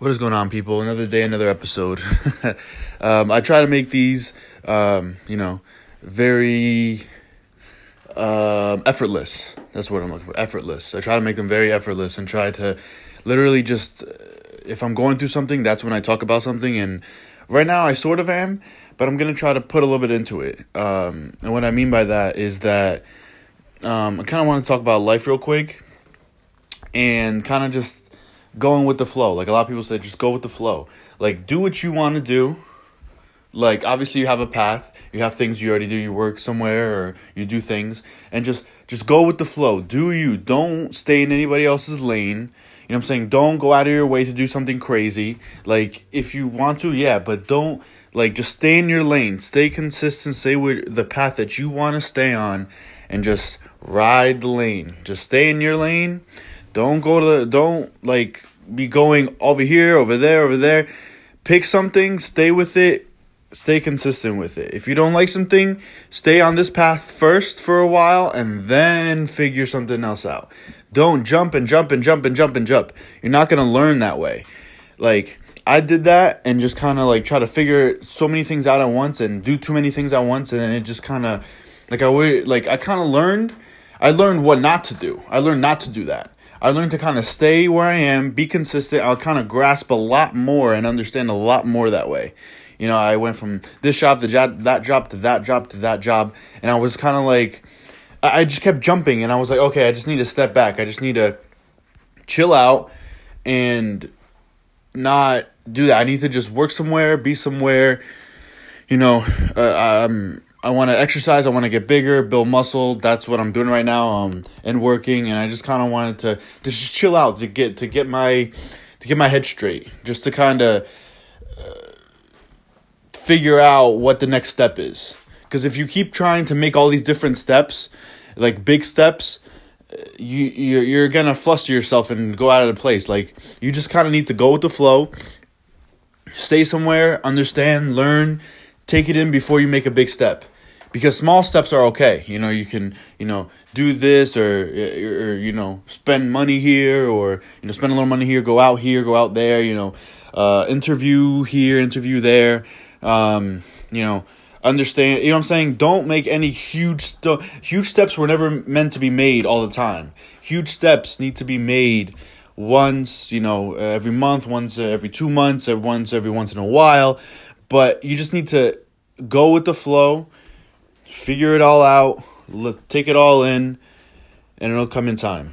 What is going on, people? Another day, another episode. um, I try to make these, um, you know, very um, effortless. That's what I'm looking for. Effortless. I try to make them very effortless and try to literally just, if I'm going through something, that's when I talk about something. And right now, I sort of am, but I'm gonna try to put a little bit into it. Um, and what I mean by that is that um, I kind of want to talk about life real quick, and kind of just going with the flow. Like a lot of people say, just go with the flow. Like do what you want to do. Like obviously you have a path, you have things you already do. You work somewhere or you do things, and just just go with the flow. Do you? Don't stay in anybody else's lane. You know what I'm saying? Don't go out of your way to do something crazy. Like if you want to, yeah, but don't like just stay in your lane. Stay consistent. Stay with the path that you want to stay on, and just ride the lane. Just stay in your lane don't go to the, don't like be going over here, over there, over there. Pick something, stay with it, stay consistent with it. If you don't like something, stay on this path first for a while and then figure something else out. Don't jump and jump and jump and jump and jump. You're not going to learn that way. Like I did that and just kind of like try to figure so many things out at once and do too many things at once and it just kind of like I like I kind of learned I learned what not to do. I learned not to do that. I learned to kind of stay where I am, be consistent. I'll kind of grasp a lot more and understand a lot more that way. You know, I went from this job to job, that job to that job to that job, and I was kind of like, I just kept jumping, and I was like, okay, I just need to step back. I just need to chill out and not do that. I need to just work somewhere, be somewhere. You know, uh, I'm I want to exercise. I want to get bigger, build muscle. That's what I'm doing right now. Um, and working, and I just kind of wanted to, to just chill out to get to get my to get my head straight, just to kind of uh, figure out what the next step is. Because if you keep trying to make all these different steps, like big steps, uh, you you're, you're gonna fluster yourself and go out of the place. Like you just kind of need to go with the flow, stay somewhere, understand, learn take it in before you make a big step because small steps are okay. You know you can you know do this or, or you know spend money here or you know spend a little money here go out here go out there you know uh, interview here interview there. Um, you know understand you know i'm saying? Don't make any huge st- huge steps were never meant to be made all the time. Huge steps need to be made once you know every month once every two months once every once in a while. But you just need to go with the flow, figure it all out, take it all in, and it'll come in time.